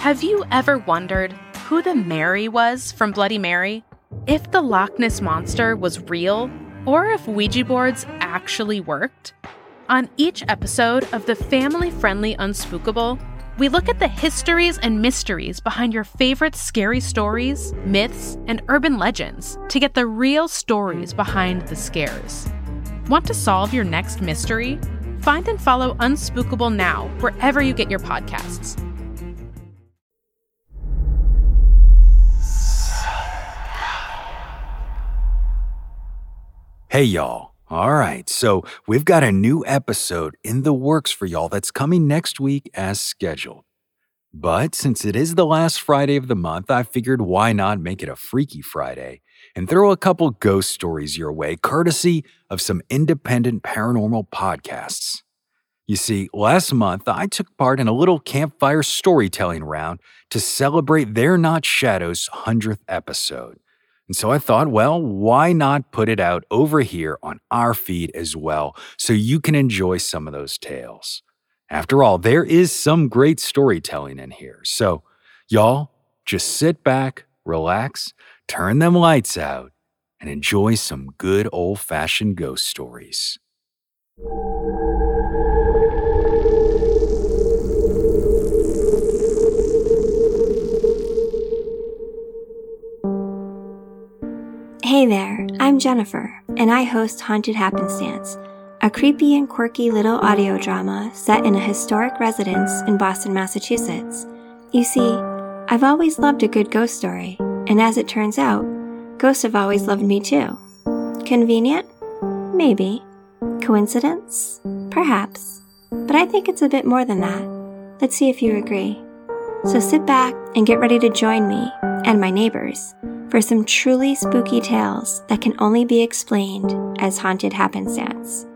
Have you ever wondered who the Mary was from Bloody Mary? If the Loch Ness Monster was real, or if Ouija boards actually worked? On each episode of the family friendly Unspookable, we look at the histories and mysteries behind your favorite scary stories, myths, and urban legends to get the real stories behind the scares. Want to solve your next mystery? Find and follow Unspookable now wherever you get your podcasts. Hey, y'all. All right, so we've got a new episode in the works for y'all that's coming next week as scheduled. But since it is the last Friday of the month, I figured why not make it a Freaky Friday and throw a couple ghost stories your way, courtesy of some independent paranormal podcasts. You see, last month I took part in a little campfire storytelling round to celebrate They're Not Shadows' 100th episode. And so I thought, well, why not put it out over here on our feed as well so you can enjoy some of those tales? After all, there is some great storytelling in here. So, y'all, just sit back, relax, turn them lights out, and enjoy some good old fashioned ghost stories. Jennifer, and I host Haunted Happenstance, a creepy and quirky little audio drama set in a historic residence in Boston, Massachusetts. You see, I've always loved a good ghost story, and as it turns out, ghosts have always loved me too. Convenient? Maybe. Coincidence? Perhaps. But I think it's a bit more than that. Let's see if you agree. So sit back and get ready to join me and my neighbors for some truly spooky tales that can only be explained as haunted happenstance.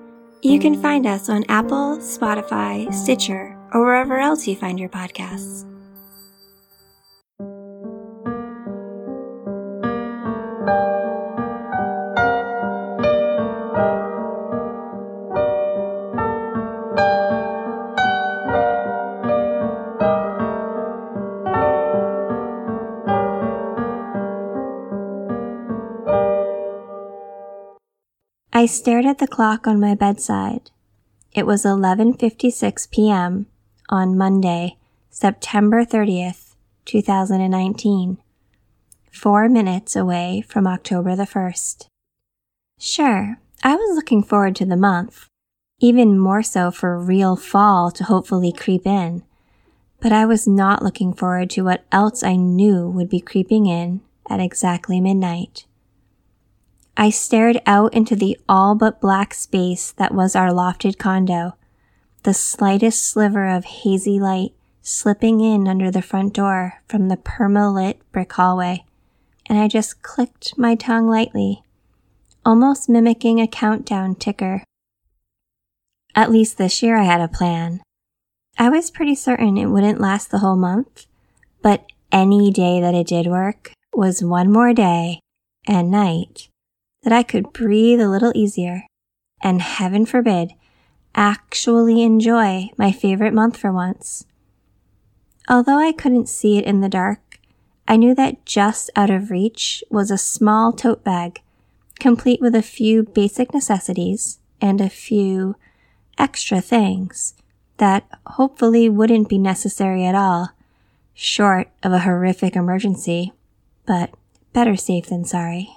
You can find us on Apple, Spotify, Stitcher, or wherever else you find your podcasts. I stared at the clock on my bedside. It was 11:56 p.m. on Monday, September 30th, 2019. 4 minutes away from October the 1st. Sure, I was looking forward to the month, even more so for real fall to hopefully creep in. But I was not looking forward to what else I knew would be creeping in at exactly midnight. I stared out into the all but black space that was our lofted condo, the slightest sliver of hazy light slipping in under the front door from the perma-lit brick hallway, and I just clicked my tongue lightly, almost mimicking a countdown ticker. At least this year I had a plan. I was pretty certain it wouldn't last the whole month, but any day that it did work was one more day and night that I could breathe a little easier and heaven forbid, actually enjoy my favorite month for once. Although I couldn't see it in the dark, I knew that just out of reach was a small tote bag, complete with a few basic necessities and a few extra things that hopefully wouldn't be necessary at all, short of a horrific emergency, but better safe than sorry.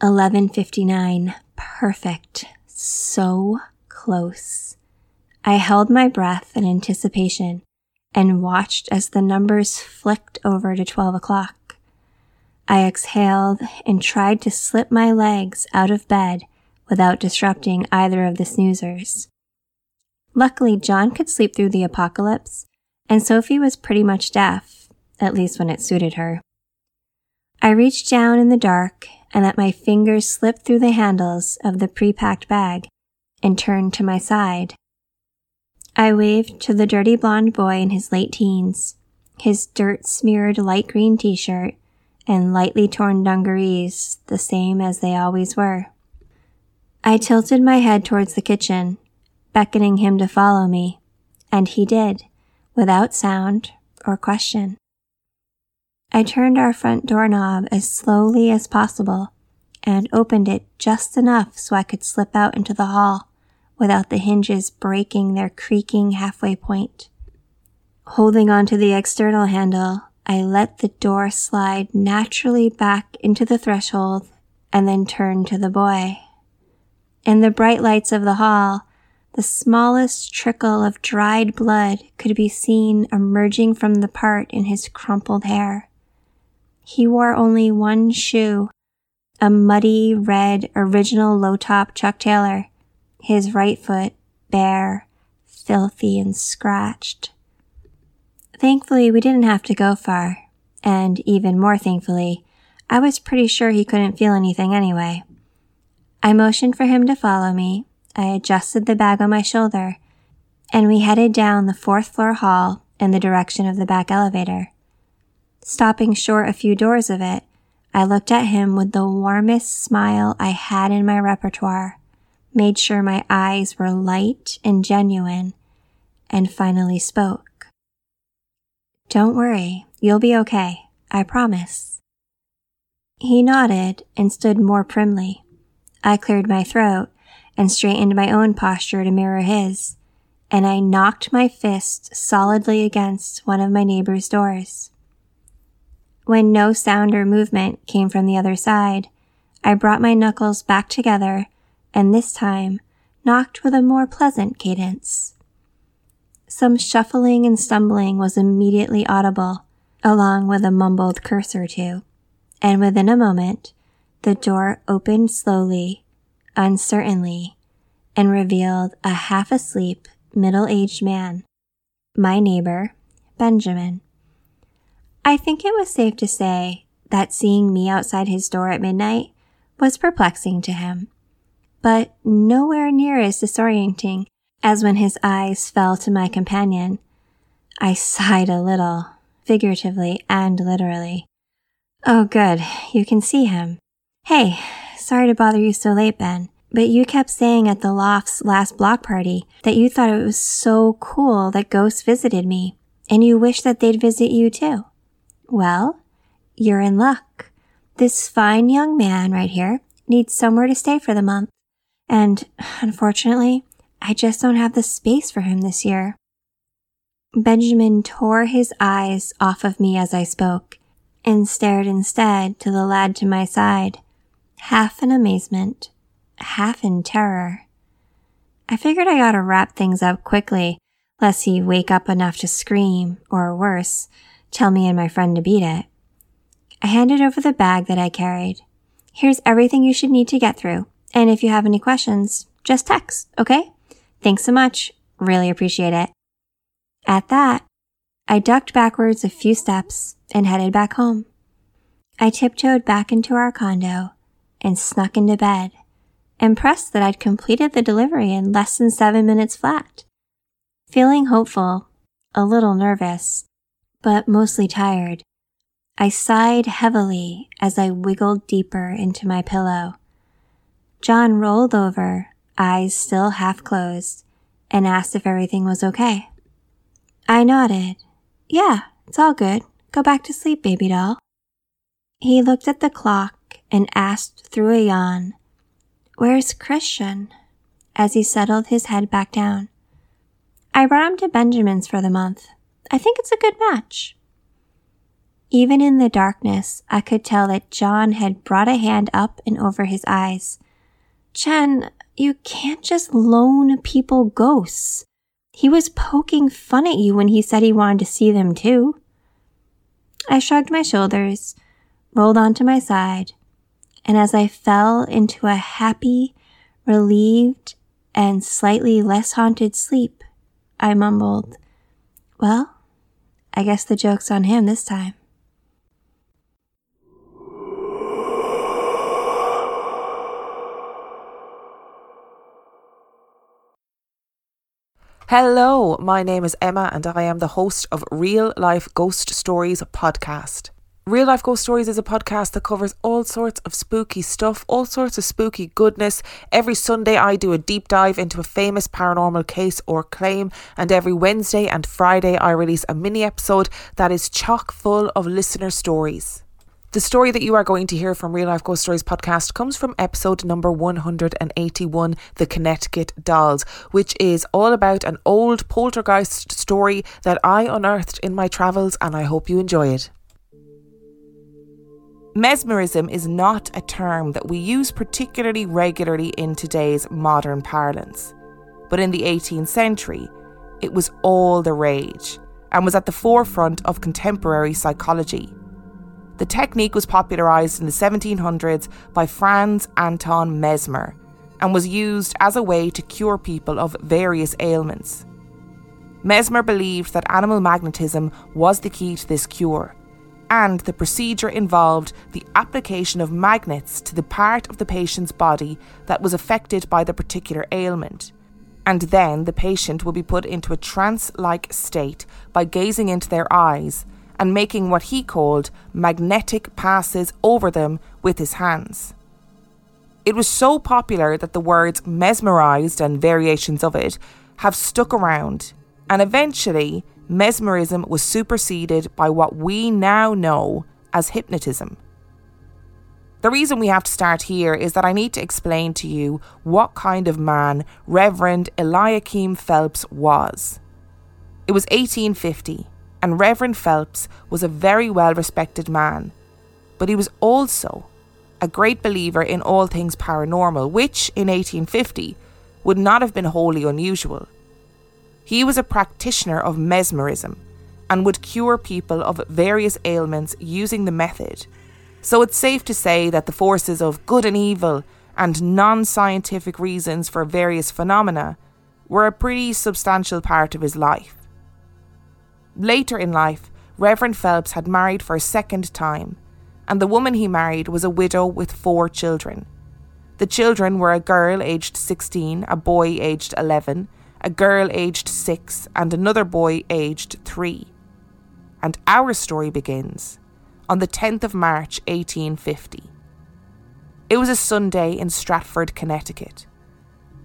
11:59. Perfect. So close. I held my breath in anticipation and watched as the numbers flicked over to 12 o'clock. I exhaled and tried to slip my legs out of bed without disrupting either of the snoozers. Luckily, John could sleep through the apocalypse, and Sophie was pretty much deaf, at least when it suited her. I reached down in the dark and let my fingers slip through the handles of the pre-packed bag and turned to my side. I waved to the dirty blonde boy in his late teens, his dirt smeared light green t-shirt and lightly torn dungarees the same as they always were. I tilted my head towards the kitchen, beckoning him to follow me, and he did, without sound or question. I turned our front doorknob as slowly as possible and opened it just enough so I could slip out into the hall without the hinges breaking their creaking halfway point. Holding onto the external handle, I let the door slide naturally back into the threshold and then turned to the boy. In the bright lights of the hall, the smallest trickle of dried blood could be seen emerging from the part in his crumpled hair. He wore only one shoe, a muddy red original low top Chuck Taylor, his right foot bare, filthy, and scratched. Thankfully, we didn't have to go far, and even more thankfully, I was pretty sure he couldn't feel anything anyway. I motioned for him to follow me. I adjusted the bag on my shoulder, and we headed down the fourth floor hall in the direction of the back elevator. Stopping short a few doors of it, I looked at him with the warmest smile I had in my repertoire, made sure my eyes were light and genuine, and finally spoke. Don't worry, you'll be okay, I promise. He nodded and stood more primly. I cleared my throat and straightened my own posture to mirror his, and I knocked my fist solidly against one of my neighbor's doors. When no sound or movement came from the other side, I brought my knuckles back together and this time knocked with a more pleasant cadence. Some shuffling and stumbling was immediately audible, along with a mumbled curse or two, and within a moment, the door opened slowly, uncertainly, and revealed a half asleep, middle aged man, my neighbor, Benjamin. I think it was safe to say that seeing me outside his door at midnight was perplexing to him, but nowhere near as disorienting as when his eyes fell to my companion. I sighed a little, figuratively and literally. Oh, good, you can see him. Hey, sorry to bother you so late, Ben, but you kept saying at the loft's last block party that you thought it was so cool that ghosts visited me, and you wish that they'd visit you too. Well, you're in luck. This fine young man right here needs somewhere to stay for the month, and unfortunately, I just don't have the space for him this year. Benjamin tore his eyes off of me as I spoke and stared instead to the lad to my side half in amazement, half in terror. I figured I ought to wrap things up quickly, lest he wake up enough to scream, or worse, tell me and my friend to beat it. I handed over the bag that I carried. Here's everything you should need to get through, and if you have any questions, just text, okay? Thanks so much. Really appreciate it. At that, I ducked backwards a few steps and headed back home. I tiptoed back into our condo and snuck into bed, impressed that I'd completed the delivery in less than seven minutes flat. Feeling hopeful, a little nervous, but mostly tired, I sighed heavily as I wiggled deeper into my pillow. John rolled over, eyes still half closed, and asked if everything was okay. I nodded. Yeah, it's all good. Go back to sleep, baby doll. He looked at the clock and asked through a yawn, Where's Christian? as he settled his head back down. I brought him to Benjamin's for the month. I think it's a good match. Even in the darkness, I could tell that John had brought a hand up and over his eyes. Jen, you can't just loan people ghosts. He was poking fun at you when he said he wanted to see them too. I shrugged my shoulders, rolled onto my side, and as I fell into a happy, relieved, and slightly less haunted sleep, I mumbled, Well, I guess the joke's on him this time. Hello, my name is Emma and I am the host of Real Life Ghost Stories podcast. Real Life Ghost Stories is a podcast that covers all sorts of spooky stuff, all sorts of spooky goodness. Every Sunday, I do a deep dive into a famous paranormal case or claim, and every Wednesday and Friday, I release a mini episode that is chock full of listener stories. The story that you are going to hear from Real Life Ghost Stories podcast comes from episode number 181, The Connecticut Dolls, which is all about an old poltergeist story that I unearthed in my travels, and I hope you enjoy it. Mesmerism is not a term that we use particularly regularly in today's modern parlance. But in the 18th century, it was all the rage and was at the forefront of contemporary psychology. The technique was popularised in the 1700s by Franz Anton Mesmer and was used as a way to cure people of various ailments. Mesmer believed that animal magnetism was the key to this cure, and the procedure involved the application of magnets to the part of the patient's body that was affected by the particular ailment. And then the patient will be put into a trance like state by gazing into their eyes and making what he called magnetic passes over them with his hands. It was so popular that the words mesmerized and variations of it have stuck around, and eventually, mesmerism was superseded by what we now know as hypnotism. The reason we have to start here is that I need to explain to you what kind of man Reverend Eliakim Phelps was. It was 1850 and Reverend Phelps was a very well respected man, but he was also a great believer in all things paranormal, which in 1850 would not have been wholly unusual. He was a practitioner of mesmerism and would cure people of various ailments using the method. So it's safe to say that the forces of good and evil and non scientific reasons for various phenomena were a pretty substantial part of his life. Later in life, Reverend Phelps had married for a second time, and the woman he married was a widow with four children. The children were a girl aged 16, a boy aged 11, a girl aged 6, and another boy aged 3. And our story begins on the 10th of March 1850. It was a Sunday in Stratford, Connecticut,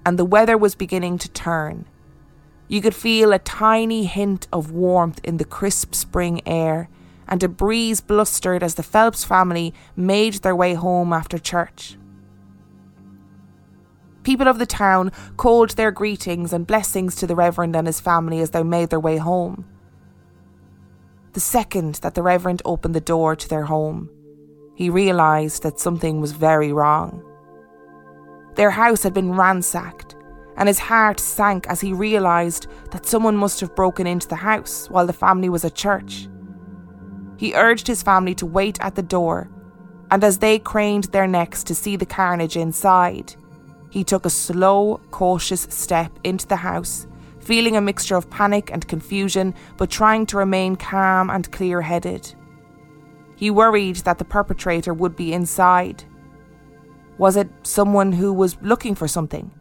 and the weather was beginning to turn you could feel a tiny hint of warmth in the crisp spring air, and a breeze blustered as the Phelps family made their way home after church. People of the town called their greetings and blessings to the Reverend and his family as they made their way home. The second that the Reverend opened the door to their home, he realised that something was very wrong. Their house had been ransacked, and his heart sank as he realised that someone must have broken into the house while the family was at church. He urged his family to wait at the door, and as they craned their necks to see the carnage inside, he took a slow, cautious step into the house, feeling a mixture of panic and confusion, but trying to remain calm and clear headed. He worried that the perpetrator would be inside. Was it someone who was looking for something?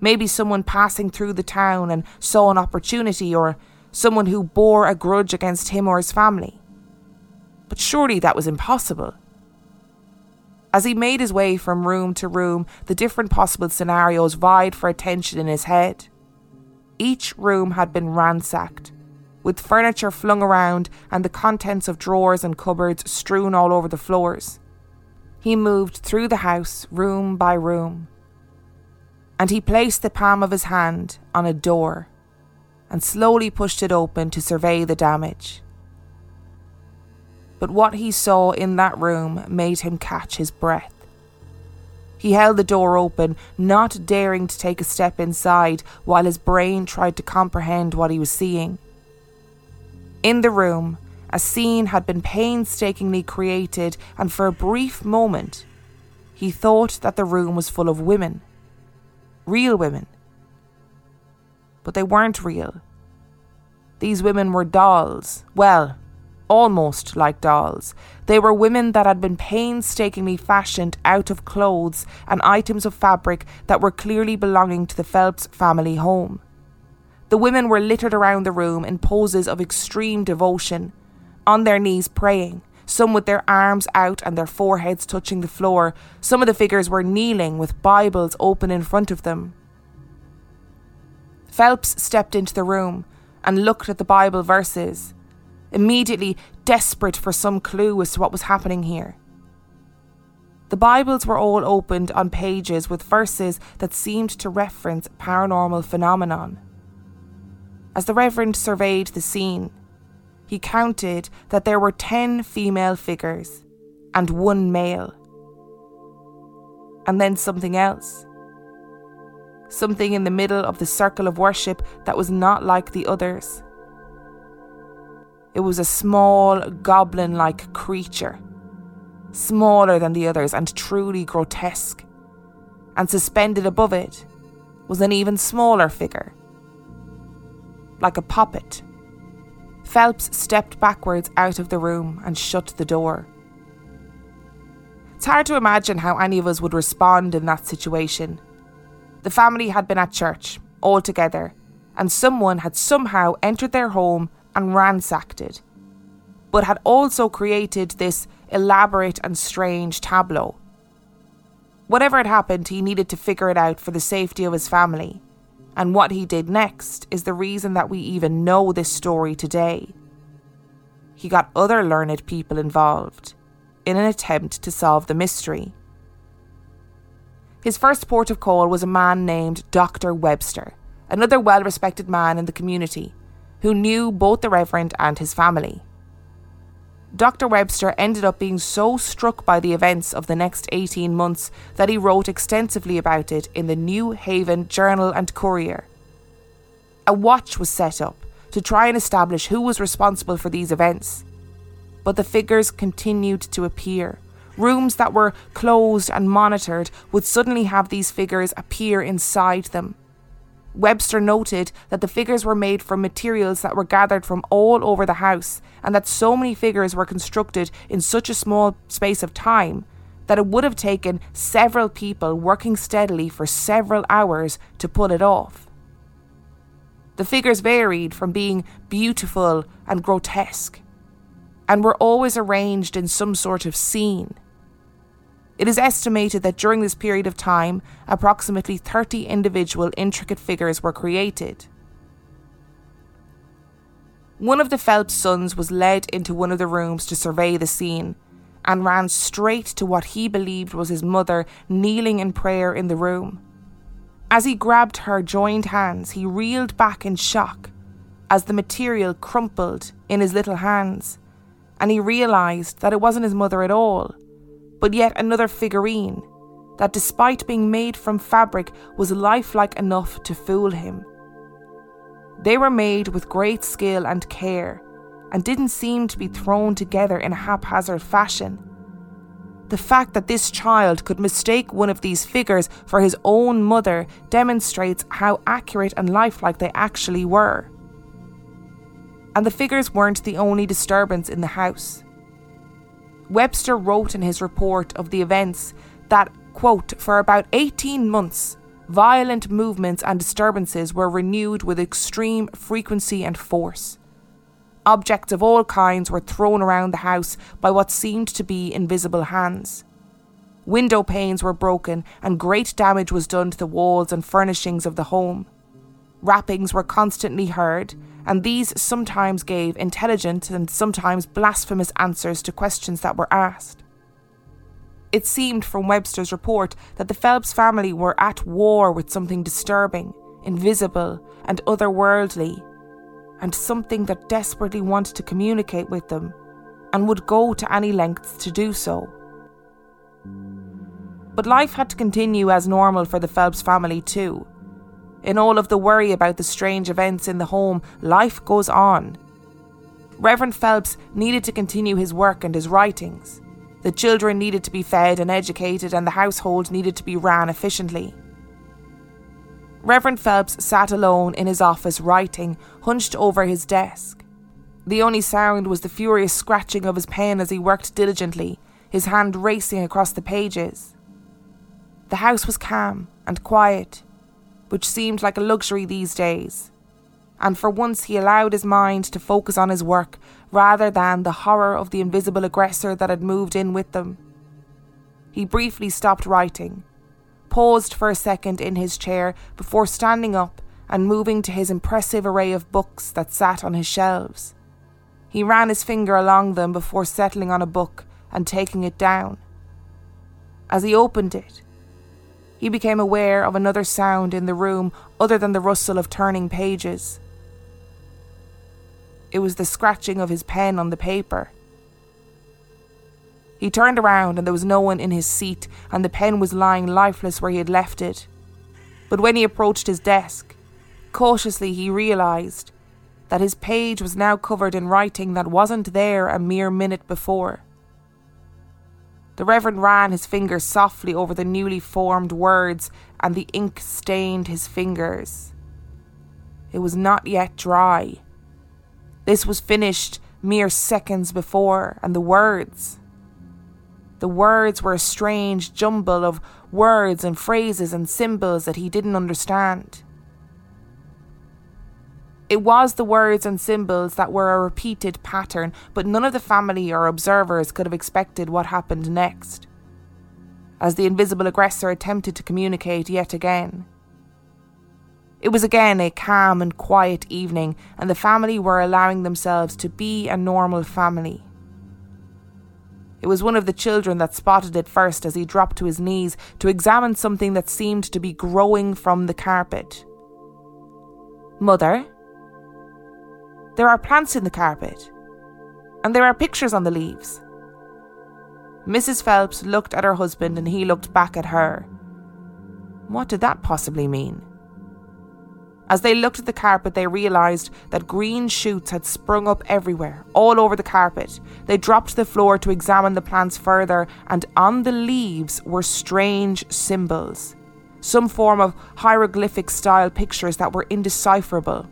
Maybe someone passing through the town and saw an opportunity, or someone who bore a grudge against him or his family. But surely that was impossible. As he made his way from room to room, the different possible scenarios vied for attention in his head. Each room had been ransacked, with furniture flung around and the contents of drawers and cupboards strewn all over the floors. He moved through the house, room by room, and he placed the palm of his hand on a door and slowly pushed it open to survey the damage. But what he saw in that room made him catch his breath. He held the door open, not daring to take a step inside while his brain tried to comprehend what he was seeing. In the room, a scene had been painstakingly created, and for a brief moment, he thought that the room was full of women real women. But they weren't real. These women were dolls. Well, almost like dolls. They were women that had been painstakingly fashioned out of clothes and items of fabric that were clearly belonging to the Phelps family home. The women were littered around the room in poses of extreme devotion, on their knees praying, some with their arms out and their foreheads touching the floor. Some of the figures were kneeling with Bibles open in front of them. Phelps stepped into the room and looked at the Bible verses, immediately desperate for some clue as to what was happening here. The Bibles were all opened on pages with verses that seemed to reference paranormal phenomenon. As the Reverend surveyed the scene, he counted that there were 10 female figures and one male. And then something else. Something in the middle of the circle of worship that was not like the others. It was a small, goblin like creature, smaller than the others and truly grotesque. And suspended above it was an even smaller figure, like a puppet Phelps stepped backwards out of the room and shut the door. It's hard to imagine how any of us would respond in that situation. The family had been at church, all together, and someone had somehow entered their home and ransacked it, but had also created this elaborate and strange tableau. Whatever had happened, he needed to figure it out for the safety of his family and what he did next is the reason that we even know this story today. He got other learned people involved in an attempt to solve the mystery. His first port of call was a man named Dr. Webster, another well respected man in the community who knew both the Reverend and his family. Dr. Webster ended up being so struck by the events of the next 18 months that he wrote extensively about it in the New Haven Journal and Courier. A watch was set up to try and establish who was responsible for these events. But the figures continued to appear. Rooms that were closed and monitored would suddenly have these figures appear inside them. Webster noted that the figures were made from materials that were gathered from all over the house, and that so many figures were constructed in such a small space of time that it would have taken several people working steadily for several hours to pull it off. The figures varied from being beautiful and grotesque, and were always arranged in some sort of scene. It is estimated that during this period of time, approximately 30 individual intricate figures were created. One of the Phelps sons was led into one of the rooms to survey the scene and ran straight to what he believed was his mother kneeling in prayer in the room. As he grabbed her joined hands, he reeled back in shock as the material crumpled in his little hands, and he realised that it wasn't his mother at all but yet another figurine that, despite being made from fabric, was lifelike enough to fool him. They were made with great skill and care, and didn't seem to be thrown together in a haphazard fashion. The fact that this child could mistake one of these figures for his own mother demonstrates how accurate and lifelike they actually were. And the figures weren't the only disturbance in the house. Webster wrote in his report of the events that, quote, for about 18 months, violent movements and disturbances were renewed with extreme frequency and force. Objects of all kinds were thrown around the house by what seemed to be invisible hands. Window panes were broken, and great damage was done to the walls and furnishings of the home. Rappings were constantly heard, and these sometimes gave intelligent and sometimes blasphemous answers to questions that were asked. It seemed from Webster's report that the Phelps family were at war with something disturbing, invisible, and otherworldly, and something that desperately wanted to communicate with them and would go to any lengths to do so. But life had to continue as normal for the Phelps family, too in all of the worry about the strange events in the home, life goes on. Reverend Phelps needed to continue his work and his writings. The children needed to be fed and educated, and the household needed to be ran efficiently. Reverend Phelps sat alone in his office writing, hunched over his desk. The only sound was the furious scratching of his pen as he worked diligently, his hand racing across the pages. The house was calm and quiet, which seemed like a luxury these days, and for once he allowed his mind to focus on his work rather than the horror of the invisible aggressor that had moved in with them. He briefly stopped writing paused for a second in his chair before standing up and moving to his impressive array of books that sat on his shelves. He ran his finger along them before settling on a book and taking it down. As he opened it, he became aware of another sound in the room other than the rustle of turning pages. It was the scratching of his pen on the paper. He turned around and there was no one in his seat, and the pen was lying lifeless where he had left it. But when he approached his desk, cautiously he realised that his page was now covered in writing that wasn't there a mere minute before. The Reverend ran his fingers softly over the newly formed words, and the ink stained his fingers. It was not yet dry. This was finished mere seconds before, and the words. The words were a strange jumble of words and phrases and symbols that he didn't understand. It was the words and symbols that were a repeated pattern, but none of the family or observers could have expected what happened next. As the invisible aggressor attempted to communicate yet again. It was again a calm and quiet evening, and the family were allowing themselves to be a normal family. It was one of the children that spotted it first as he dropped to his knees to examine something that seemed to be growing from the carpet. Mother, there are plants in the carpet, and there are pictures on the leaves. Mrs. Phelps looked at her husband and he looked back at her. What did that possibly mean? As they looked at the carpet, they realised that green shoots had sprung up everywhere, all over the carpet. They dropped to the floor to examine the plants further, and on the leaves were strange symbols. Some form of hieroglyphic style pictures that were indecipherable.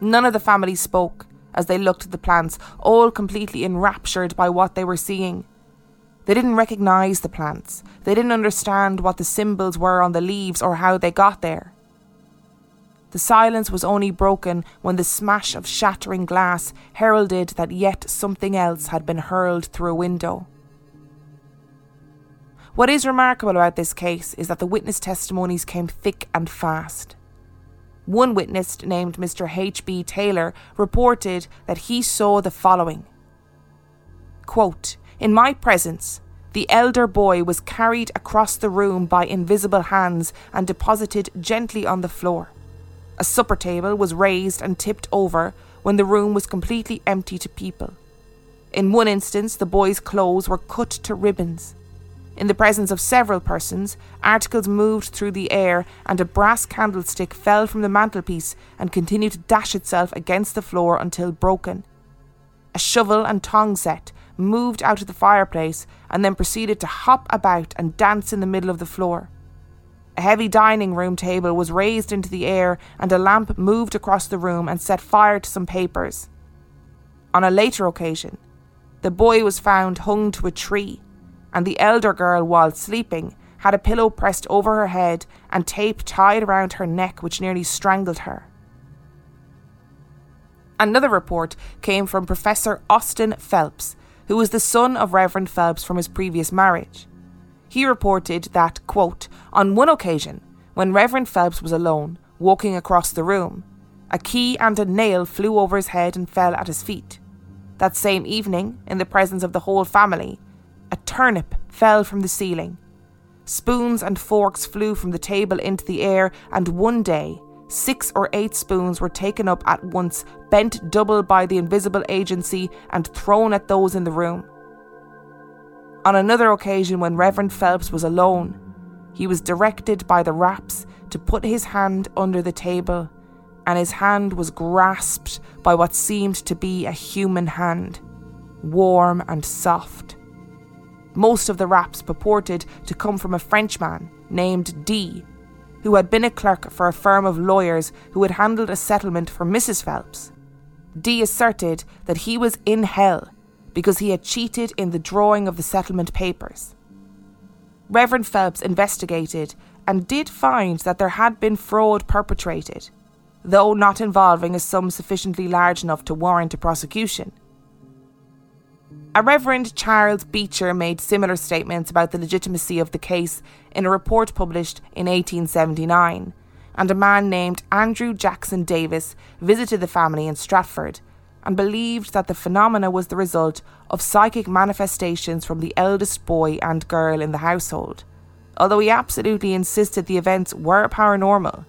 None of the family spoke as they looked at the plants, all completely enraptured by what they were seeing. They didn't recognise the plants. They didn't understand what the symbols were on the leaves or how they got there. The silence was only broken when the smash of shattering glass heralded that yet something else had been hurled through a window. What is remarkable about this case is that the witness testimonies came thick and fast. One witness, named Mr. H.B. Taylor, reported that he saw the following Quote, In my presence, the elder boy was carried across the room by invisible hands and deposited gently on the floor. A supper table was raised and tipped over when the room was completely empty to people. In one instance, the boy's clothes were cut to ribbons. In the presence of several persons, articles moved through the air and a brass candlestick fell from the mantelpiece and continued to dash itself against the floor until broken. A shovel and tong set moved out of the fireplace and then proceeded to hop about and dance in the middle of the floor. A heavy dining room table was raised into the air, and a lamp moved across the room and set fire to some papers. On a later occasion, the boy was found hung to a tree, and the elder girl, while sleeping, had a pillow pressed over her head and tape tied around her neck, which nearly strangled her. Another report came from Professor Austin Phelps, who was the son of Reverend Phelps from his previous marriage. He reported that, quote, on one occasion, when Reverend Phelps was alone, walking across the room, a key and a nail flew over his head and fell at his feet. That same evening, in the presence of the whole family, turnip fell from the ceiling. Spoons and forks flew from the table into the air, and one day, six or eight spoons were taken up at once, bent double by the invisible agency, and thrown at those in the room. On another occasion, when Reverend Phelps was alone, he was directed by the raps to put his hand under the table, and his hand was grasped by what seemed to be a human hand, warm and soft. Most of the raps purported to come from a Frenchman named D, who had been a clerk for a firm of lawyers who had handled a settlement for Mrs. Phelps. D asserted that he was in hell because he had cheated in the drawing of the settlement papers. Reverend Phelps investigated and did find that there had been fraud perpetrated, though not involving a sum sufficiently large enough to warrant a prosecution. A Reverend Charles Beecher made similar statements about the legitimacy of the case in a report published in 1879, and a man named Andrew Jackson Davis visited the family in Stratford and believed that the phenomena was the result of psychic manifestations from the eldest boy and girl in the household, although he absolutely insisted the events were paranormal.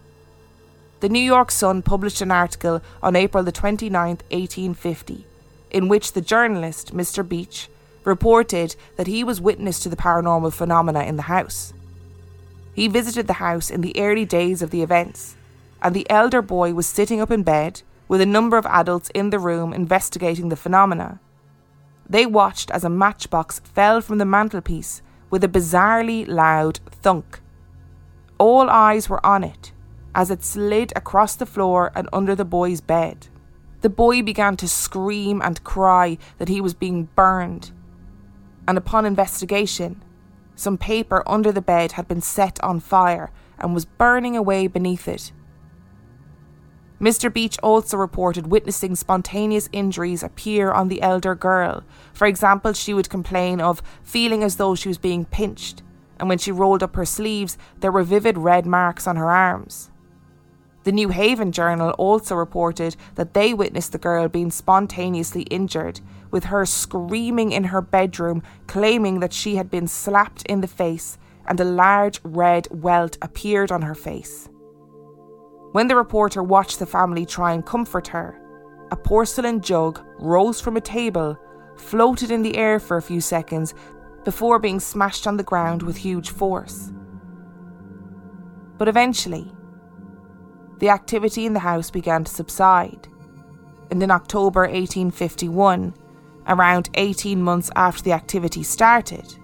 The New York Sun published an article on April the 29th, 1850 in which the journalist, Mr. Beach, reported that he was witness to the paranormal phenomena in the house. He visited the house in the early days of the events, and the elder boy was sitting up in bed with a number of adults in the room investigating the phenomena. They watched as a matchbox fell from the mantelpiece with a bizarrely loud thunk. All eyes were on it as it slid across the floor and under the boy's bed. The boy began to scream and cry that he was being burned. And upon investigation, some paper under the bed had been set on fire and was burning away beneath it. Mr. Beach also reported witnessing spontaneous injuries appear on the elder girl. For example, she would complain of feeling as though she was being pinched, and when she rolled up her sleeves, there were vivid red marks on her arms. The New Haven Journal also reported that they witnessed the girl being spontaneously injured, with her screaming in her bedroom, claiming that she had been slapped in the face and a large red welt appeared on her face. When the reporter watched the family try and comfort her, a porcelain jug rose from a table, floated in the air for a few seconds before being smashed on the ground with huge force. But eventually, the activity in the house began to subside. And in October 1851, around 18 months after the activity started,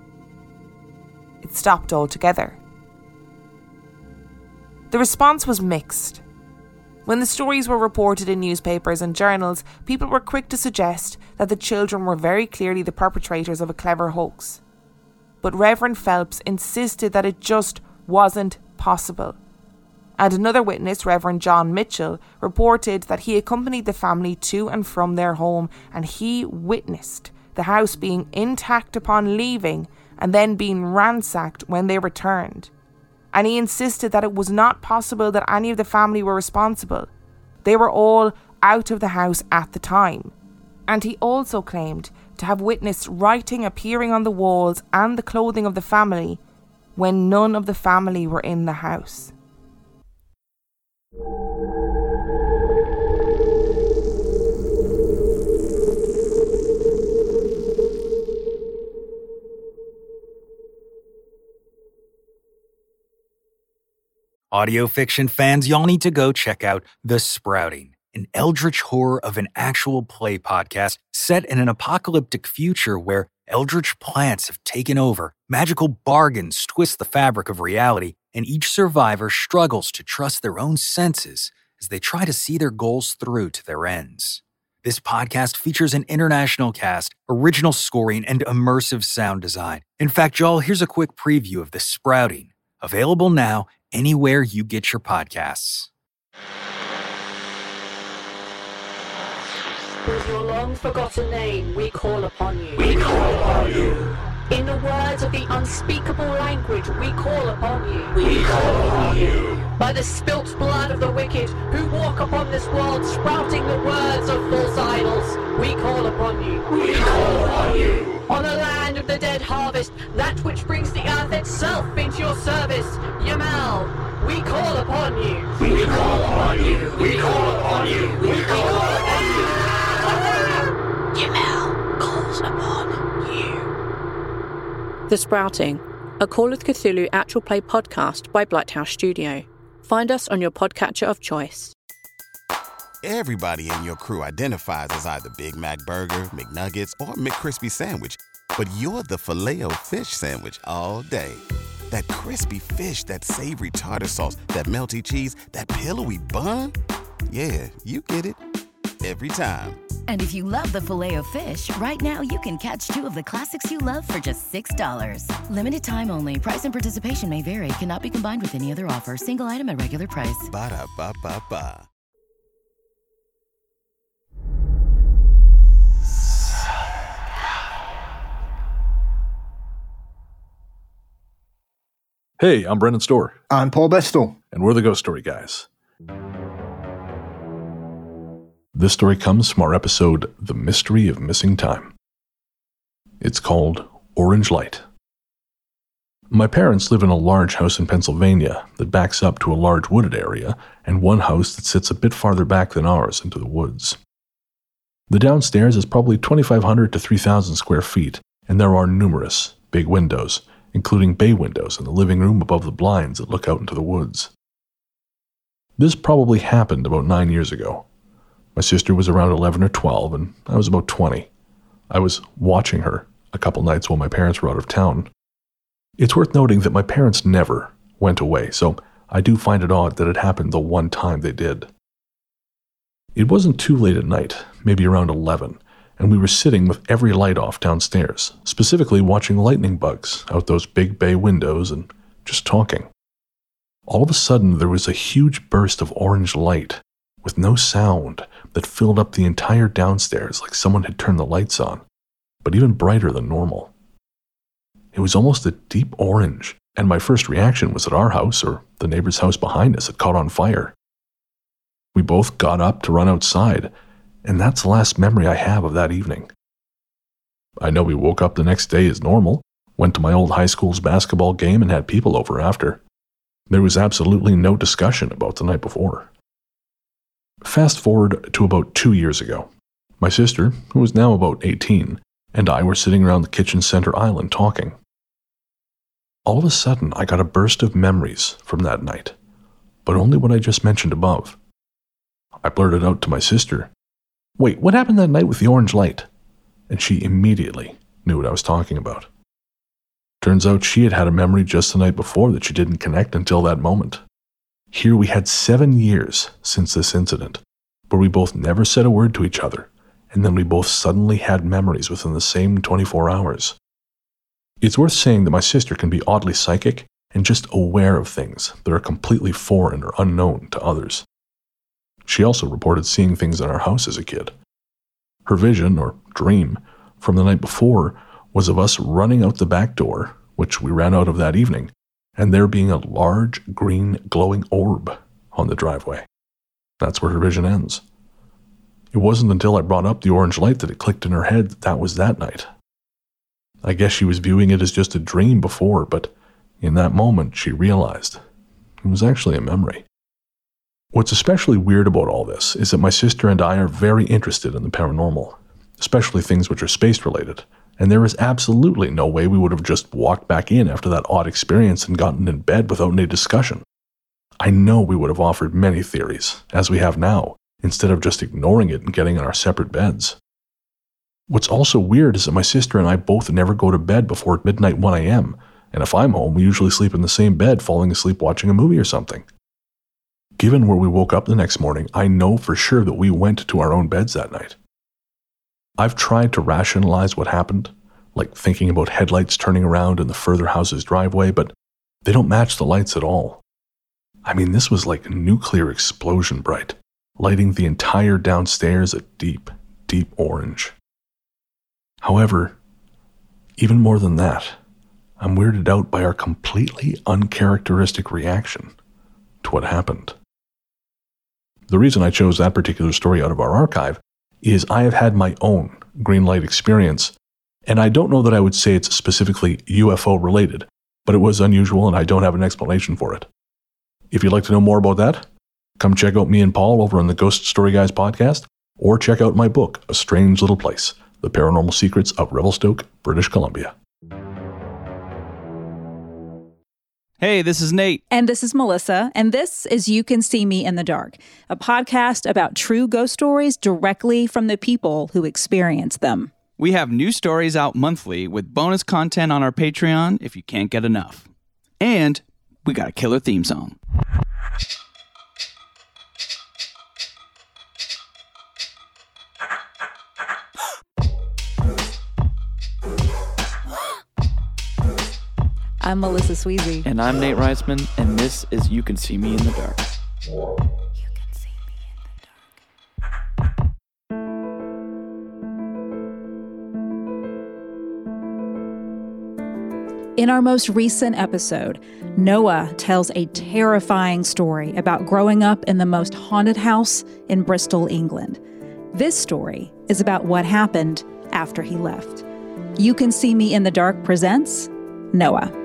it stopped altogether. The response was mixed. When the stories were reported in newspapers and journals, people were quick to suggest that the children were very clearly the perpetrators of a clever hoax. But Reverend Phelps insisted that it just wasn't possible and another witness, Reverend John Mitchell, reported that he accompanied the family to and from their home and he witnessed the house being intact upon leaving and then being ransacked when they returned. And he insisted that it was not possible that any of the family were responsible. They were all out of the house at the time. And he also claimed to have witnessed writing appearing on the walls and the clothing of the family when none of the family were in the house. Audio fiction fans, y'all need to go check out The Sprouting, an eldritch horror of an actual play podcast set in an apocalyptic future where eldritch plants have taken over, magical bargains twist the fabric of reality, and each survivor struggles to trust their own senses as they try to see their goals through to their ends. This podcast features an international cast, original scoring, and immersive sound design. In fact, y'all, here's a quick preview of The Sprouting, available now anywhere you get your podcasts. With your long forgotten name, we call upon you. We call upon you. In the words of the unspeakable language, we call upon you. We call upon you. By the spilt blood of the wicked who walk upon this world, sprouting the words of false idols, we call upon you. We call upon you. On the land of the dead harvest, that which brings the earth itself into your service, Yamal, we call upon you. We call upon you. We call upon you. We call upon you. Yamal The Sprouting, a Call of Cthulhu actual play podcast by Blighthouse Studio. Find us on your podcatcher of choice. Everybody in your crew identifies as either Big Mac Burger, McNuggets, or McCrispy Sandwich, but you're the filet fish Sandwich all day That crispy fish, that savory tartar sauce, that melty cheese, that pillowy bun. Yeah, you get it every time. And if you love the filet of fish, right now you can catch two of the classics you love for just $6. Limited time only. Price and participation may vary. Cannot be combined with any other offer. Single item at regular price. Ba da ba ba ba. Hey, I'm Brendan Storr. I'm Paul Bestall. And we're the Ghost Story Guys. This story comes from our episode, The Mystery of Missing Time. It's called Orange Light. My parents live in a large house in Pennsylvania that backs up to a large wooded area and one house that sits a bit farther back than ours into the woods. The downstairs is probably 2,500 to 3,000 square feet, and there are numerous big windows including bay windows in the living room above the blinds that look out into the woods. This probably happened about nine years ago. My sister was around 11 or 12, and I was about 20. I was watching her a couple nights while my parents were out of town. It's worth noting that my parents never went away, so I do find it odd that it happened the one time they did. It wasn't too late at night, maybe around 11, and we were sitting with every light off downstairs, specifically watching lightning bugs out those big bay windows and just talking. All of a sudden, there was a huge burst of orange light with no sound that filled up the entire downstairs like someone had turned the lights on, but even brighter than normal. It was almost a deep orange, and my first reaction was that our house or the neighbor's house behind us had caught on fire. We both got up to run outside, and that's the last memory I have of that evening. I know we woke up the next day as normal, went to my old high school's basketball game, and had people over after. There was absolutely no discussion about the night before. Fast forward to about two years ago. My sister, who was now about 18, and I were sitting around the kitchen center island talking. All of a sudden, I got a burst of memories from that night, but only what I just mentioned above. I blurted out to my sister, Wait, what happened that night with the orange light? And she immediately knew what I was talking about. Turns out she had had a memory just the night before that she didn't connect until that moment. Here we had seven years since this incident, where we both never said a word to each other, and then we both suddenly had memories within the same 24 hours. It's worth saying that my sister can be oddly psychic and just aware of things that are completely foreign or unknown to others. She also reported seeing things in our house as a kid. Her vision, or dream, from the night before was of us running out the back door, which we ran out of that evening, and there being a large green glowing orb on the driveway. That's where her vision ends. It wasn't until I brought up the orange light that it clicked in her head that that was that night. I guess she was viewing it as just a dream before, but in that moment she realized it was actually a memory. What's especially weird about all this is that my sister and I are very interested in the paranormal, especially things which are space related, and there is absolutely no way we would have just walked back in after that odd experience and gotten in bed without any discussion. I know we would have offered many theories, as we have now, instead of just ignoring it and getting in our separate beds. What's also weird is that my sister and I both never go to bed before midnight 1 a.m., and if I'm home, we usually sleep in the same bed, falling asleep watching a movie or something. Given where we woke up the next morning, I know for sure that we went to our own beds that night. I've tried to rationalize what happened, like thinking about headlights turning around in the further house's driveway, but they don't match the lights at all. I mean, this was like a nuclear explosion bright, lighting the entire downstairs a deep, deep orange. However, even more than that, I'm weirded out by our completely uncharacteristic reaction to what happened. The reason I chose that particular story out of our archive is I have had my own green light experience, and I don't know that I would say it's specifically UFO related, but it was unusual and I don't have an explanation for it. If you'd like to know more about that, come check out me and Paul over on the Ghost Story Guys podcast, or check out my book, A Strange Little Place The Paranormal Secrets of Revelstoke, British Columbia. Hey, this is Nate. And this is Melissa. And this is You Can See Me in the Dark, a podcast about true ghost stories directly from the people who experience them. We have new stories out monthly with bonus content on our Patreon if you can't get enough. And we got a killer theme song. I'm Melissa Sweezy. And I'm Nate Reisman, and this is You Can See Me in the Dark. In our most recent episode, Noah tells a terrifying story about growing up in the most haunted house in Bristol, England. This story is about what happened after he left. You Can See Me in the Dark presents Noah.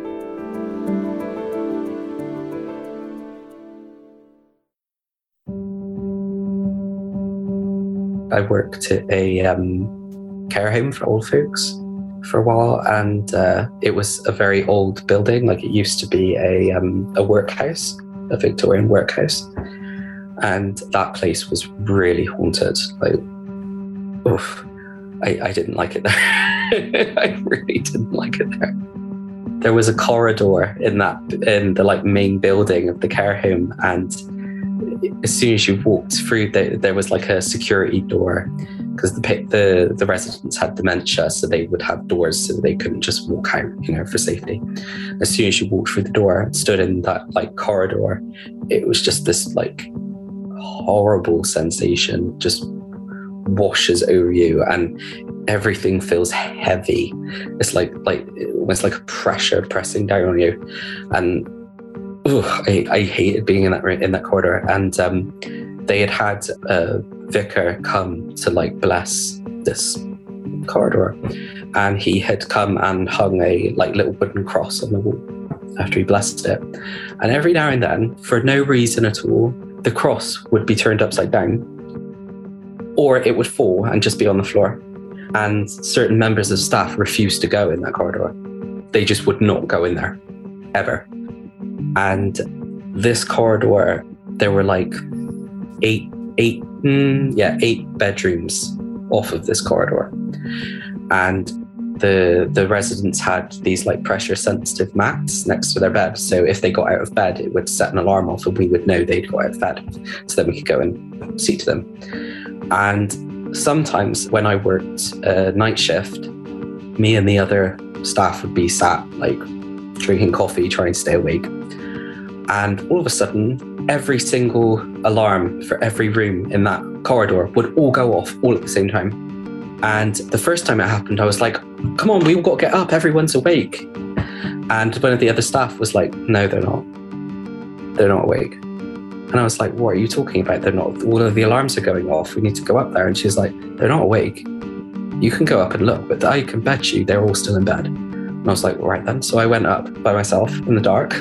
I worked at a um, care home for old folks for a while, and uh, it was a very old building. Like it used to be a um, a workhouse, a Victorian workhouse, and that place was really haunted. Like, oof, I, I didn't like it there. I really didn't like it there. There was a corridor in that in the like main building of the care home, and as soon as you walked through, there, there was like a security door because the, the the residents had dementia, so they would have doors so they couldn't just walk out, you know, for safety. As soon as you walked through the door and stood in that like corridor, it was just this like horrible sensation just washes over you and everything feels heavy. It's like like almost like a pressure pressing down on you. And I, I hated being in that in that corridor. And um, they had had a vicar come to like bless this corridor, and he had come and hung a like little wooden cross on the wall after he blessed it. And every now and then, for no reason at all, the cross would be turned upside down, or it would fall and just be on the floor. And certain members of staff refused to go in that corridor. They just would not go in there, ever. And this corridor, there were like eight, eight, mm, yeah, eight bedrooms off of this corridor, and the the residents had these like pressure sensitive mats next to their bed. So if they got out of bed, it would set an alarm off, and we would know they'd got out of bed. So then we could go and see to them. And sometimes when I worked a night shift, me and the other staff would be sat like drinking coffee, trying to stay awake. And all of a sudden, every single alarm for every room in that corridor would all go off all at the same time. And the first time it happened, I was like, come on, we've got to get up, everyone's awake. And one of the other staff was like, no, they're not. They're not awake. And I was like, what are you talking about? They're not, all of the alarms are going off. We need to go up there. And she's like, they're not awake. You can go up and look, but I can bet you they're all still in bed. And I was like, right then. So I went up by myself in the dark,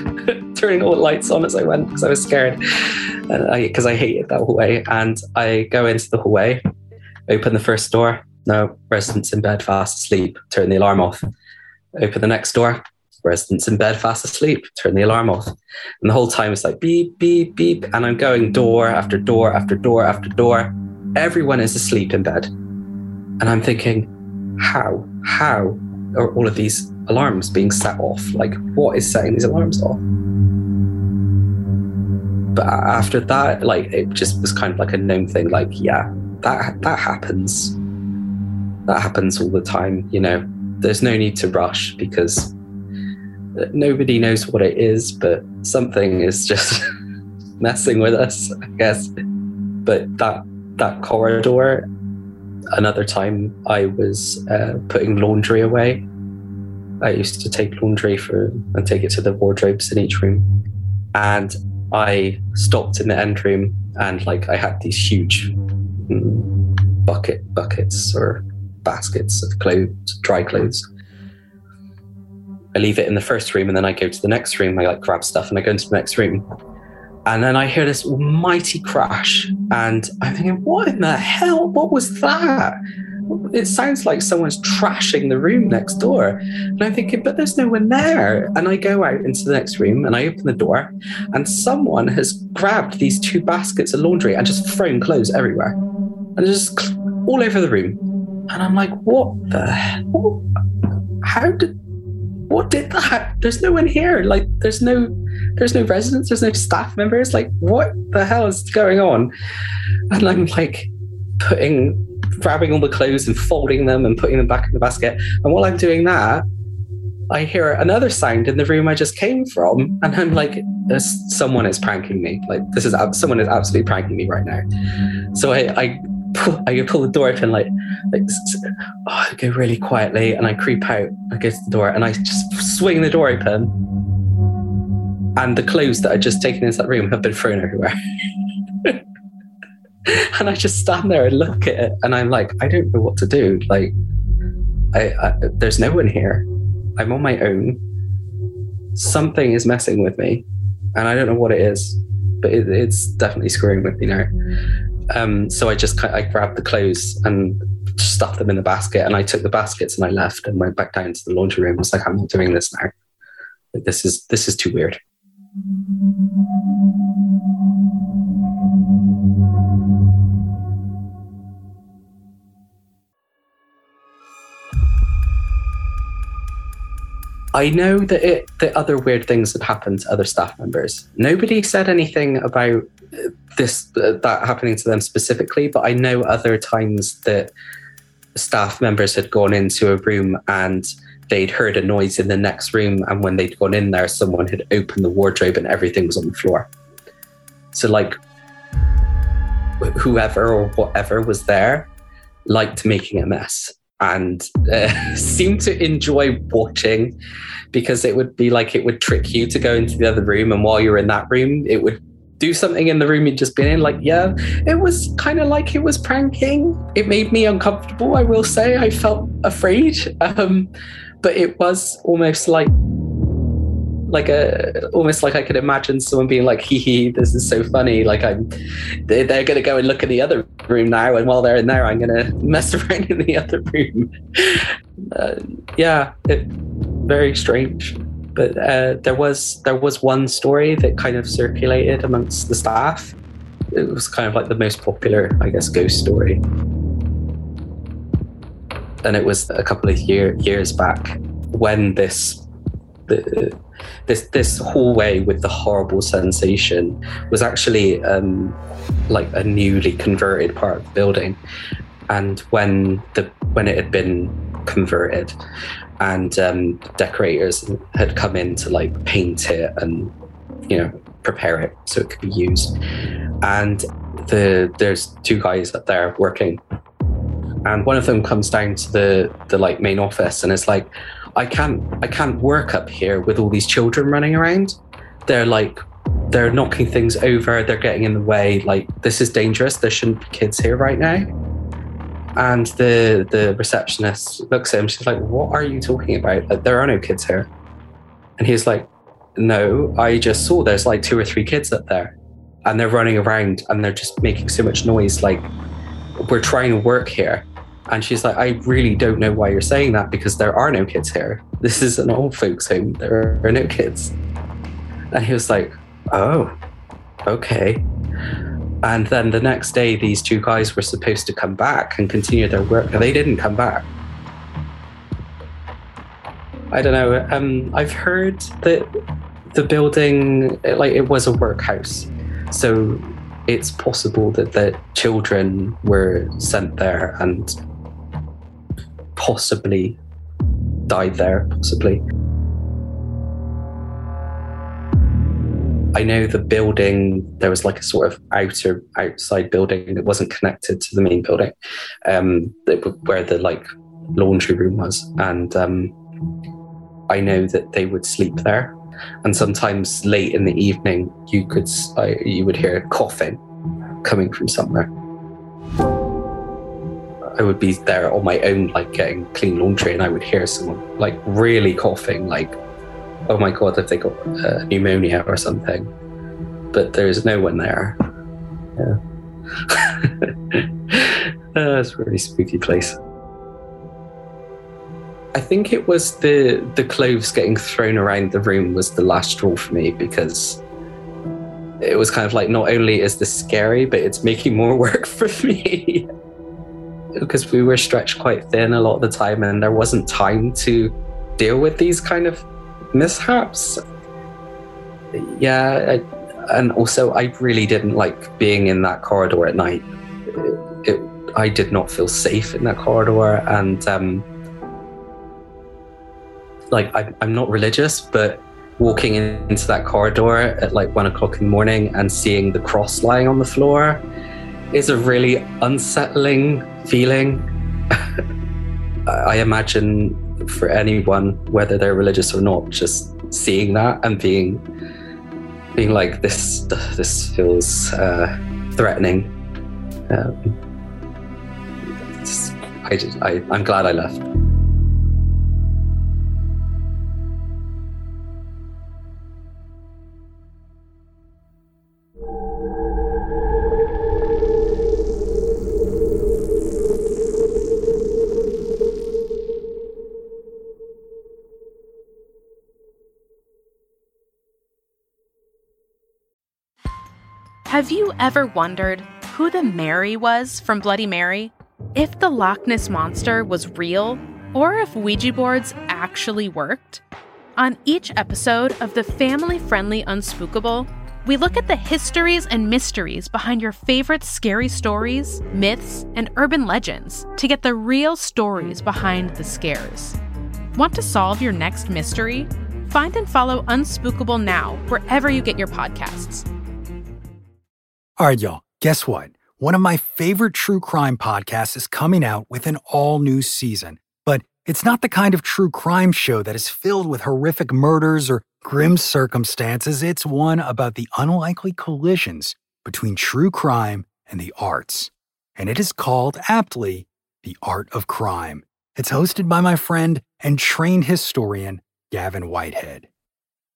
turning all the lights on as I went because I was scared because I, I hated that hallway. And I go into the hallway, open the first door. No, residents in bed fast asleep. Turn the alarm off. Open the next door. Residents in bed fast asleep. Turn the alarm off. And the whole time it's like beep, beep, beep. And I'm going door after door after door after door. Everyone is asleep in bed. And I'm thinking, how? How are all of these alarms being set off? Like, what is setting these alarms off? But after that, like, it just was kind of like a known thing. Like, yeah, that that happens. That happens all the time. You know, there's no need to rush because nobody knows what it is, but something is just messing with us, I guess. But that that corridor. Another time, I was uh, putting laundry away I used to take laundry for and take it to the wardrobes in each room. And I stopped in the end room and like I had these huge mm, bucket buckets or baskets of clothes, dry clothes. I leave it in the first room and then I go to the next room. I like grab stuff and I go into the next room. And then I hear this mighty crash, and I'm thinking, what in the hell? What was that? it sounds like someone's trashing the room next door. And I'm thinking, but there's no one there. And I go out into the next room and I open the door, and someone has grabbed these two baskets of laundry and just thrown clothes everywhere. And just all over the room. And I'm like, what the hell? How did what did that? There's no one here. Like, there's no, there's no residents. There's no staff members. Like, what the hell is going on? And I'm like putting, grabbing all the clothes and folding them and putting them back in the basket. And while I'm doing that, I hear another sound in the room I just came from, and I'm like, someone is pranking me. Like this is someone is absolutely pranking me right now. So I, I pull, I pull the door open, like, like oh, I go really quietly, and I creep out. I go to the door, and I just swing the door open, and the clothes that I'd just taken into that room have been thrown everywhere. and I just stand there and look at it, and I'm like, I don't know what to do. Like, I, I there's no one here. I'm on my own. Something is messing with me, and I don't know what it is, but it, it's definitely screwing with me now. Um, so I just I grabbed the clothes and stuffed them in the basket, and I took the baskets and I left and went back down to the laundry room. I was like, I'm not doing this now. This is this is too weird. I know that it that other weird things had happened to other staff members. Nobody said anything about this uh, that happening to them specifically, but I know other times that staff members had gone into a room and they'd heard a noise in the next room, and when they'd gone in there, someone had opened the wardrobe and everything was on the floor. So like whoever or whatever was there liked making a mess and uh, seemed to enjoy watching because it would be like it would trick you to go into the other room and while you're in that room it would do something in the room you'd just been in. Like yeah it was kind of like it was pranking. It made me uncomfortable i will say. I felt afraid. Um, but it was almost like like a almost like I could imagine someone being like, "Hee hee, this is so funny." Like I'm, they're, they're going to go and look in the other room now, and while they're in there, I'm going to mess around in the other room. Uh, yeah, it, very strange. But uh, there was there was one story that kind of circulated amongst the staff. It was kind of like the most popular, I guess, ghost story. And it was a couple of year, years back when this the, this this hallway with the horrible sensation was actually um, like a newly converted part of the building. And when the when it had been converted, and um, decorators had come in to like paint it and you know prepare it so it could be used, and the there's two guys up there working, and one of them comes down to the the like main office and it's like I can't I can't work up here with all these children running around. They're like they're knocking things over, they're getting in the way, like this is dangerous. There shouldn't be kids here right now. And the the receptionist looks at him, she's like, What are you talking about? Like, there are no kids here. And he's like, No, I just saw there's like two or three kids up there. And they're running around and they're just making so much noise, like we're trying to work here and she's like, I really don't know why you're saying that because there are no kids here. This is an old folks' home. There are no kids. And he was like, Oh, okay. And then the next day, these two guys were supposed to come back and continue their work, they didn't come back. I don't know. Um, I've heard that the building, like, it was a workhouse. So it's possible that the children were sent there and possibly died there, possibly. I know the building, there was like a sort of outer, outside building that wasn't connected to the main building, um, where the like laundry room was. And um, I know that they would sleep there. And sometimes late in the evening, you could uh, you would hear coughing coming from somewhere. I would be there on my own, like getting clean laundry, and I would hear someone like really coughing, like, oh my God, if they got uh, pneumonia or something. But there's no one there. Yeah. uh, it's a really spooky place. I think it was the the clothes getting thrown around the room was the last straw for me because it was kind of like not only is this scary, but it's making more work for me because we were stretched quite thin a lot of the time and there wasn't time to deal with these kind of mishaps. Yeah, I, and also I really didn't like being in that corridor at night. It, it, I did not feel safe in that corridor, and um, like I, I'm not religious, but walking into that corridor at like one o'clock in the morning and seeing the cross lying on the floor is a really unsettling feeling. I imagine for anyone, whether they're religious or not, just seeing that and being being like this this feels uh, threatening. Um, I, I I'm glad I left. Have you ever wondered who the Mary was from Bloody Mary? If the Loch Ness Monster was real, or if Ouija boards actually worked? On each episode of the family friendly Unspookable, we look at the histories and mysteries behind your favorite scary stories, myths, and urban legends to get the real stories behind the scares. Want to solve your next mystery? Find and follow Unspookable now wherever you get your podcasts. All right, y'all, guess what? One of my favorite true crime podcasts is coming out with an all new season. But it's not the kind of true crime show that is filled with horrific murders or grim circumstances. It's one about the unlikely collisions between true crime and the arts. And it is called, aptly, The Art of Crime. It's hosted by my friend and trained historian, Gavin Whitehead.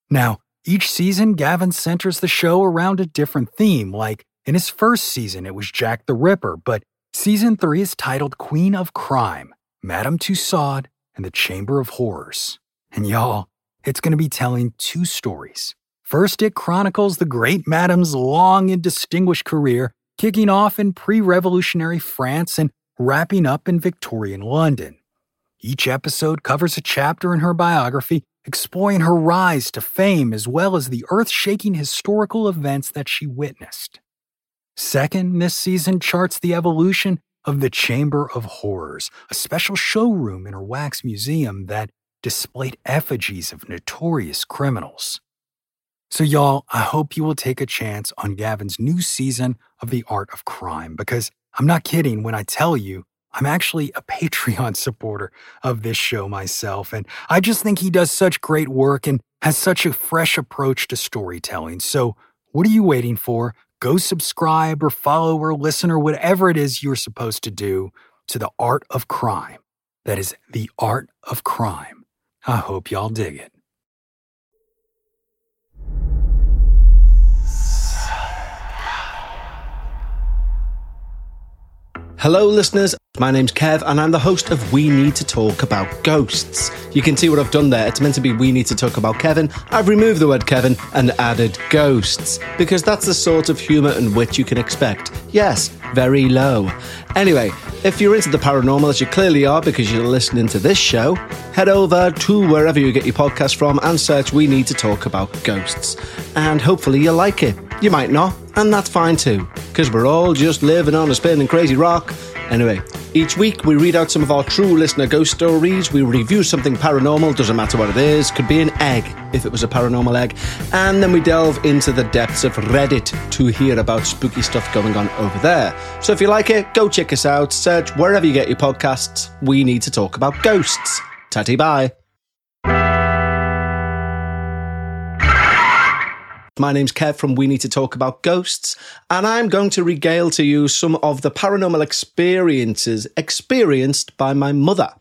Now, each season, Gavin centers the show around a different theme, like in his first season, it was Jack the Ripper, but season three is titled Queen of Crime, Madame Tussaud, and the Chamber of Horrors. And y'all, it's going to be telling two stories. First, it chronicles the great Madame's long and distinguished career, kicking off in pre revolutionary France and wrapping up in Victorian London. Each episode covers a chapter in her biography, exploring her rise to fame as well as the earth shaking historical events that she witnessed. Second, this season charts the evolution of the Chamber of Horrors, a special showroom in her wax museum that displayed effigies of notorious criminals. So, y'all, I hope you will take a chance on Gavin's new season of The Art of Crime because I'm not kidding when I tell you I'm actually a Patreon supporter of this show myself, and I just think he does such great work and has such a fresh approach to storytelling. So, what are you waiting for? Go subscribe or follow or listen or whatever it is you're supposed to do to the art of crime. That is the art of crime. I hope y'all dig it. Hello, listeners. My name's Kev, and I'm the host of We Need to Talk About Ghosts. You can see what I've done there. It's meant to be We Need to Talk About Kevin. I've removed the word Kevin and added ghosts, because that's the sort of humour and wit you can expect. Yes, very low. Anyway, if you're into the paranormal, as you clearly are because you're listening to this show, head over to wherever you get your podcast from and search We Need to Talk About Ghosts. And hopefully you'll like it. You might not, and that's fine too, because we're all just living on a spinning crazy rock. Anyway, each week we read out some of our true listener ghost stories, we review something paranormal, doesn't matter what it is, could be an egg if it was a paranormal egg, and then we delve into the depths of Reddit to hear about spooky stuff going on over there. So if you like it, go check us out, search wherever you get your podcasts. We need to talk about ghosts. Tatty bye. My name's Kev from We Need to Talk About Ghosts, and I'm going to regale to you some of the paranormal experiences experienced by my mother.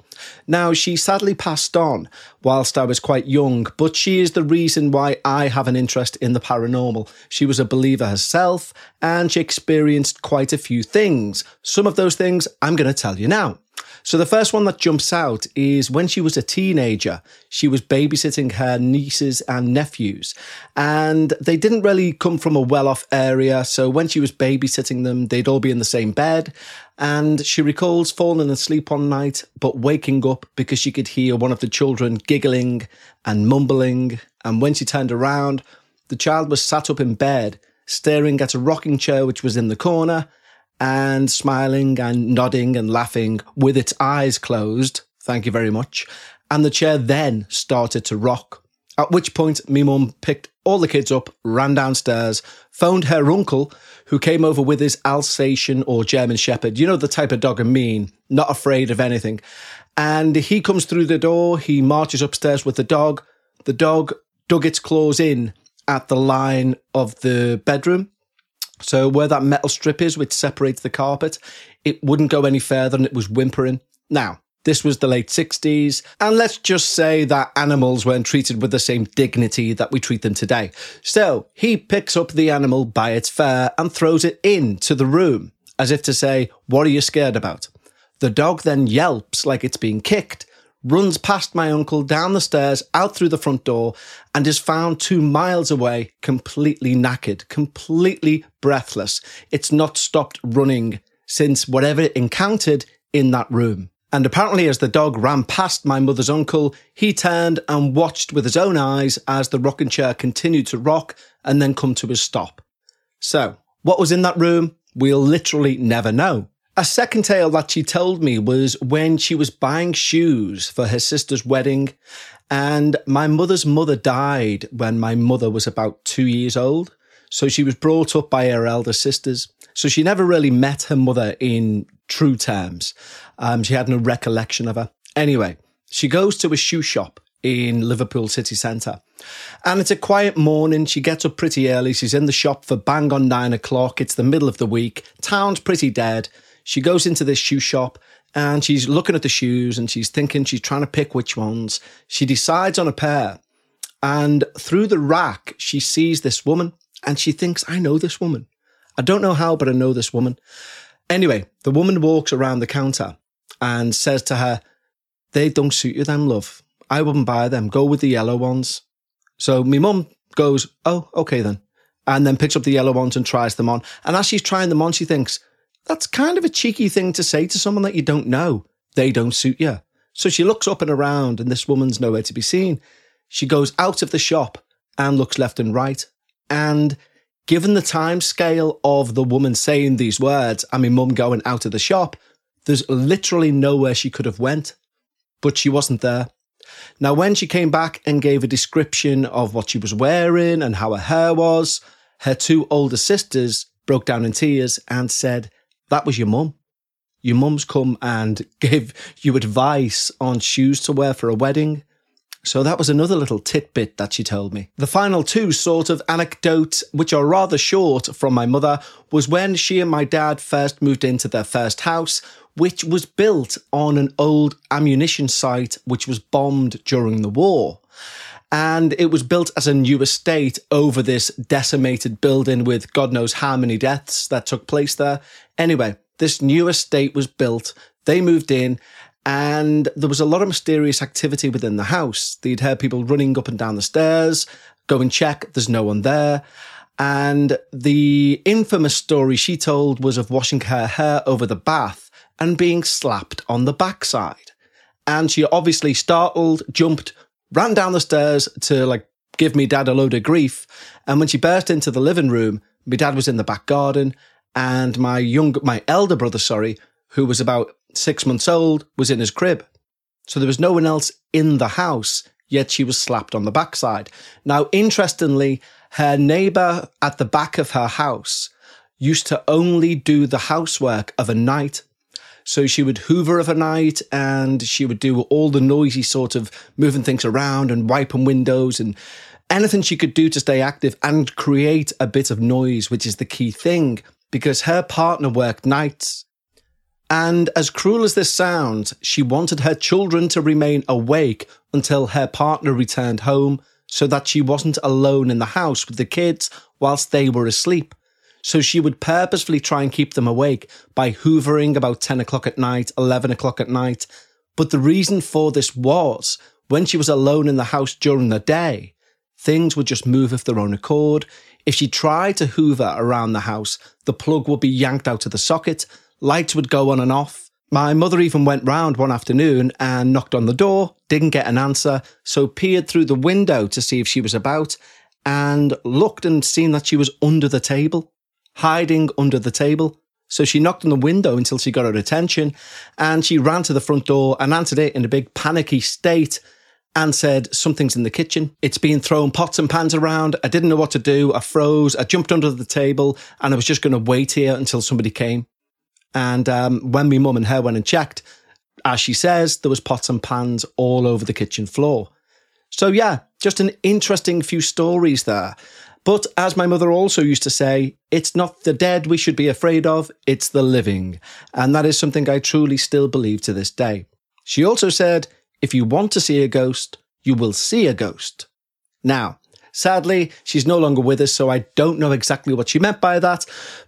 Now, she sadly passed on whilst I was quite young, but she is the reason why I have an interest in the paranormal. She was a believer herself, and she experienced quite a few things. Some of those things I'm going to tell you now. So the first one that jumps out is when she was a teenager, she was babysitting her nieces and nephews, and they didn't really come from a well off area. So when she was babysitting them, they'd all be in the same bed. And she recalls falling asleep one night, but waking up because she could hear one of the children giggling and mumbling. And when she turned around, the child was sat up in bed, staring at a rocking chair which was in the corner and smiling and nodding and laughing with its eyes closed. Thank you very much. And the chair then started to rock. At which point, me mum picked all the kids up, ran downstairs, phoned her uncle, who came over with his Alsatian or German Shepherd. You know, the type of dog I mean, not afraid of anything. And he comes through the door, he marches upstairs with the dog. The dog dug its claws in at the line of the bedroom so where that metal strip is, which separates the carpet, it wouldn't go any further and it was whimpering. Now, this was the late 60s, and let's just say that animals weren't treated with the same dignity that we treat them today. So he picks up the animal by its fur and throws it into the room, as if to say, What are you scared about? The dog then yelps like it's being kicked, runs past my uncle down the stairs, out through the front door, and is found two miles away, completely knackered, completely breathless. It's not stopped running since whatever it encountered in that room. And apparently, as the dog ran past my mother's uncle, he turned and watched with his own eyes as the rocking chair continued to rock and then come to a stop. So, what was in that room? We'll literally never know. A second tale that she told me was when she was buying shoes for her sister's wedding, and my mother's mother died when my mother was about two years old. So she was brought up by her elder sisters. So she never really met her mother in true terms. Um, she had no recollection of her. Anyway, she goes to a shoe shop in Liverpool city centre. And it's a quiet morning. She gets up pretty early. She's in the shop for bang on nine o'clock. It's the middle of the week. Town's pretty dead. She goes into this shoe shop and she's looking at the shoes and she's thinking, she's trying to pick which ones. She decides on a pair. And through the rack, she sees this woman and she thinks, I know this woman. I don't know how, but I know this woman. Anyway, the woman walks around the counter and says to her, They don't suit you, them, love. I wouldn't buy them. Go with the yellow ones. So my mum goes, Oh, okay then. And then picks up the yellow ones and tries them on. And as she's trying them on, she thinks, that's kind of a cheeky thing to say to someone that you don't know. They don't suit you. So she looks up and around, and this woman's nowhere to be seen. She goes out of the shop and looks left and right. And given the time scale of the woman saying these words and my mum going out of the shop, there's literally nowhere she could have went. But she wasn't there. Now, when she came back and gave a description of what she was wearing and how her hair was, her two older sisters broke down in tears and said, that was your mum. Your mum's come and gave you advice on shoes to wear for a wedding. So that was another little tidbit that she told me. The final two sort of anecdotes, which are rather short from my mother, was when she and my dad first moved into their first house, which was built on an old ammunition site which was bombed during the war. And it was built as a new estate over this decimated building with God knows how many deaths that took place there. Anyway, this new estate was built. They moved in and there was a lot of mysterious activity within the house. They'd heard people running up and down the stairs, go and check, there's no one there. And the infamous story she told was of washing her hair over the bath and being slapped on the backside. And she obviously startled, jumped, ran down the stairs to like give me dad a load of grief. And when she burst into the living room, my dad was in the back garden and my young, my elder brother, sorry, who was about six months old, was in his crib. So there was no one else in the house, yet she was slapped on the backside. Now, interestingly, her neighbor at the back of her house used to only do the housework of a night so she would hoover of a night and she would do all the noisy sort of moving things around and wiping windows and anything she could do to stay active and create a bit of noise, which is the key thing because her partner worked nights. And as cruel as this sounds, she wanted her children to remain awake until her partner returned home so that she wasn't alone in the house with the kids whilst they were asleep. So she would purposefully try and keep them awake by hoovering about 10 o'clock at night, 11 o'clock at night. But the reason for this was when she was alone in the house during the day, things would just move of their own accord. If she tried to hoover around the house, the plug would be yanked out of the socket, lights would go on and off. My mother even went round one afternoon and knocked on the door, didn't get an answer, so peered through the window to see if she was about and looked and seen that she was under the table, hiding under the table. So she knocked on the window until she got her attention and she ran to the front door and answered it in a big panicky state and said, Something's in the kitchen. It's been throwing pots and pans around. I didn't know what to do. I froze. I jumped under the table and I was just going to wait here until somebody came. And um, when my mum and her went and checked, as she says, there was pots and pans all over the kitchen floor. So, yeah, just an interesting few stories there. But as my mother also used to say, it's not the dead we should be afraid of, it's the living. And that is something I truly still believe to this day. She also said, if you want to see a ghost, you will see a ghost. Now, sadly, she's no longer with us, so I don't know exactly what she meant by that,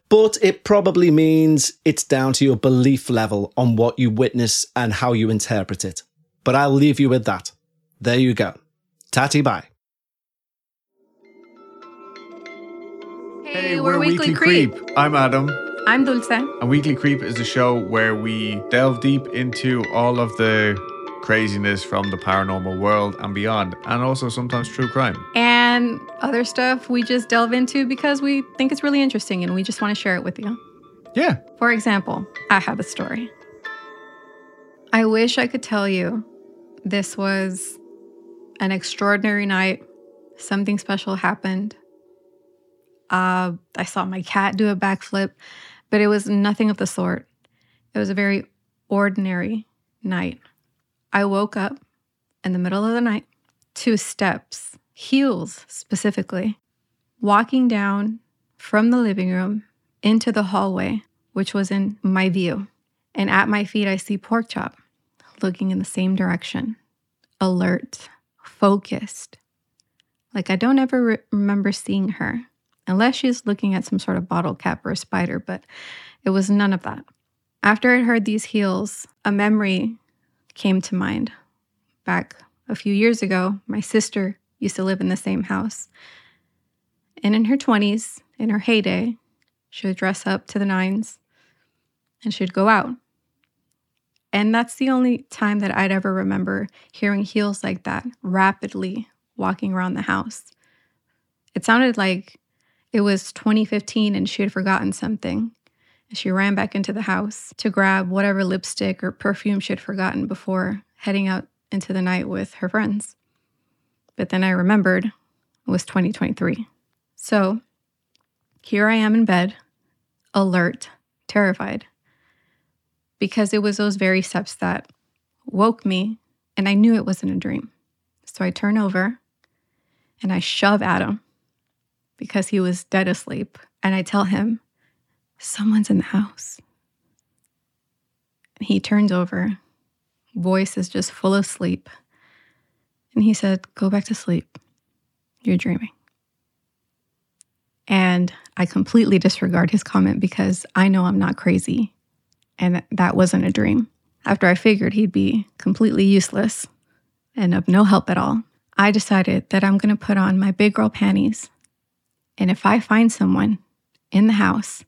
but it probably means it's down to your belief level on what you witness and how you interpret it. But I'll leave you with that. There you go. Tatty bye. Hey, we're, Weekly, Creep. I'm Adam. I'm Dulce. And Weekly Creep is a show where we delve deep into all of the craziness from the paranormal world and beyond, and also sometimes true crime. And other stuff we just delve into because we think it's really interesting and we just want to share it with you. Yeah. For example, I have a story. I wish I could tell you this was an extraordinary night. Something special happened. Uh, I saw my cat do a backflip, but it was nothing of the sort. It was a very ordinary night. I woke up in the middle of the night, two steps, heels specifically, walking down from the living room into the hallway, which was in my view. And at my feet, I see Pork Chop looking in the same direction, alert, focused. Like I don't ever re- remember seeing her, unless she's looking at some sort of bottle cap or a spider, but it was none of that. After I heard these heels, a memory came to mind. Back a few years ago, my sister used to live in the same house. And in her 20s, in her heyday, she would dress up to the nines and she'd go out. And that's the only time that I'd ever remember hearing heels like that rapidly walking around the house. It sounded like it was 2015 and she had forgotten something. She ran back into the house to grab whatever lipstick or perfume she had forgotten before heading out into the night with her friends. But then I remembered it was 2023. So here I am in bed, alert, terrified, because it was those very steps that woke me, and I knew it wasn't a dream. So I turn over and I shove Adam because he was dead asleep, and I tell him, Someone's in the house. He turns over, voice is just full of sleep. And he said, Go back to sleep. You're dreaming. And I completely disregard his comment because I know I'm not crazy. And that wasn't a dream. After I figured he'd be completely useless and of no help at all, I decided that I'm going to put on my big girl panties. And if I find someone in the house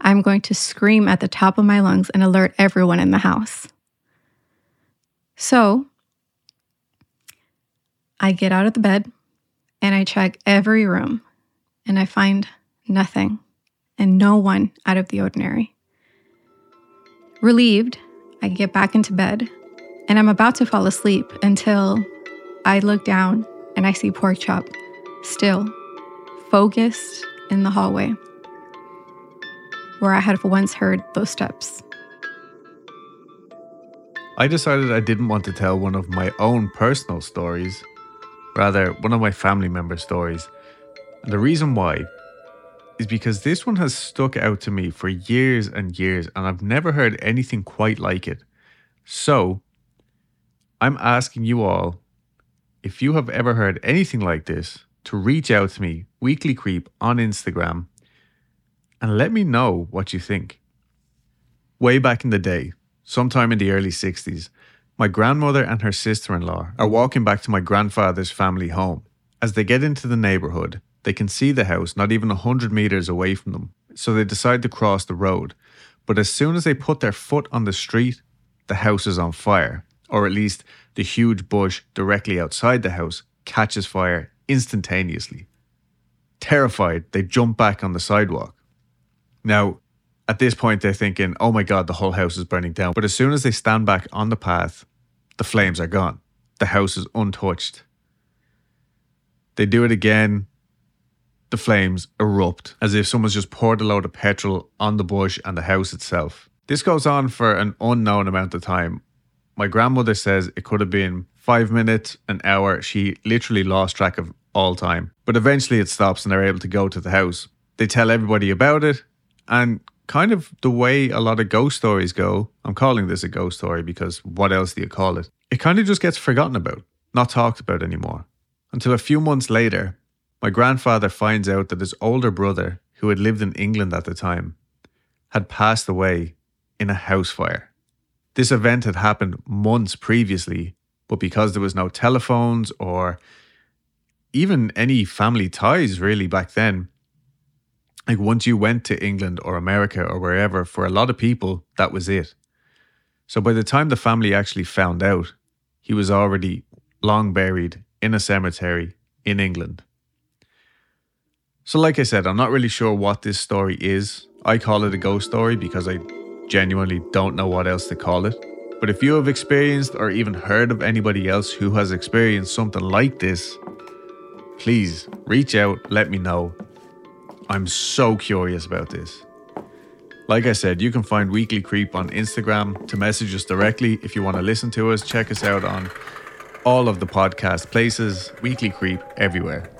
I'm going to scream at the top of my lungs and alert everyone in the house. So I get out of the bed and I check every room and I find nothing and no one out of the ordinary. Relieved, I get back into bed and I'm about to fall asleep until I look down and I see Pork Chop still focused in the hallway where I had once heard those steps. I decided I didn't want to tell one of my own personal stories, rather, one of my family member stories. And the reason why is because this one has stuck out to me for years and years, and I've never heard anything quite like it. So, I'm asking you all if you have ever heard anything like this to reach out to me, Weekly Creep, on Instagram and let me know what you think. Way back in the day, sometime in the early 60s, my grandmother and her sister in law are walking back to my grandfather's family home. As they get into the neighbourhood, they can see the house not even 100 metres away from them, so they decide to cross the road. But as soon as they put their foot on the street, the house is on fire, or at least the huge bush directly outside the house catches fire instantaneously. Terrified, they jump back on the sidewalk. Now, at this point, they're thinking, oh my God, the whole house is burning down. But as soon as they stand back on the path, the flames are gone. The house is untouched. They do it again. The flames erupt as if someone's just poured a load of petrol on the bush and the house itself. This goes on for an unknown amount of time. My grandmother says it could have been five minutes, an hour. She literally lost track of all time. But eventually it stops and they're able to go to the house. They tell everybody about it, and kind of the way a lot of ghost stories go, I'm calling this a ghost story because what else do you call it? It kind of just gets forgotten about, not talked about anymore. Until a few months later, my grandfather finds out that his older brother, who had lived in England at the time, had passed away in a house fire. This event had happened months previously, but because there was no telephones or even any family ties really back then, like once you went to England or America or wherever, for a lot of people, that was it. So by the time the family actually found out, he was already long buried in a cemetery in England. So, like I said, I'm not really sure what this story is. I call it a ghost story because I genuinely don't know what else to call it. But if you have experienced or even heard of anybody else who has experienced something like this, please reach out, let me know. I'm so curious about this. Like I said, you can find Weekly Creep on Instagram to message us directly if you want to listen to us. Check us out on all of the podcast places, Weekly Creep everywhere.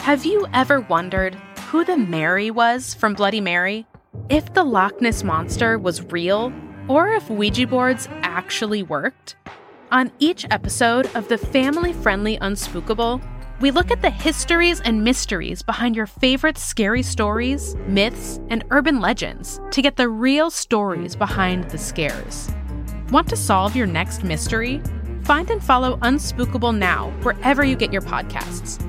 Have you ever wondered who the Mary was from Bloody Mary? If the Loch Ness Monster was real, or if Ouija boards actually worked? On each episode of the family friendly Unspookable, we look at the histories and mysteries behind your favorite scary stories, myths, and urban legends to get the real stories behind the scares. Want to solve your next mystery? Find and follow Unspookable now wherever you get your podcasts.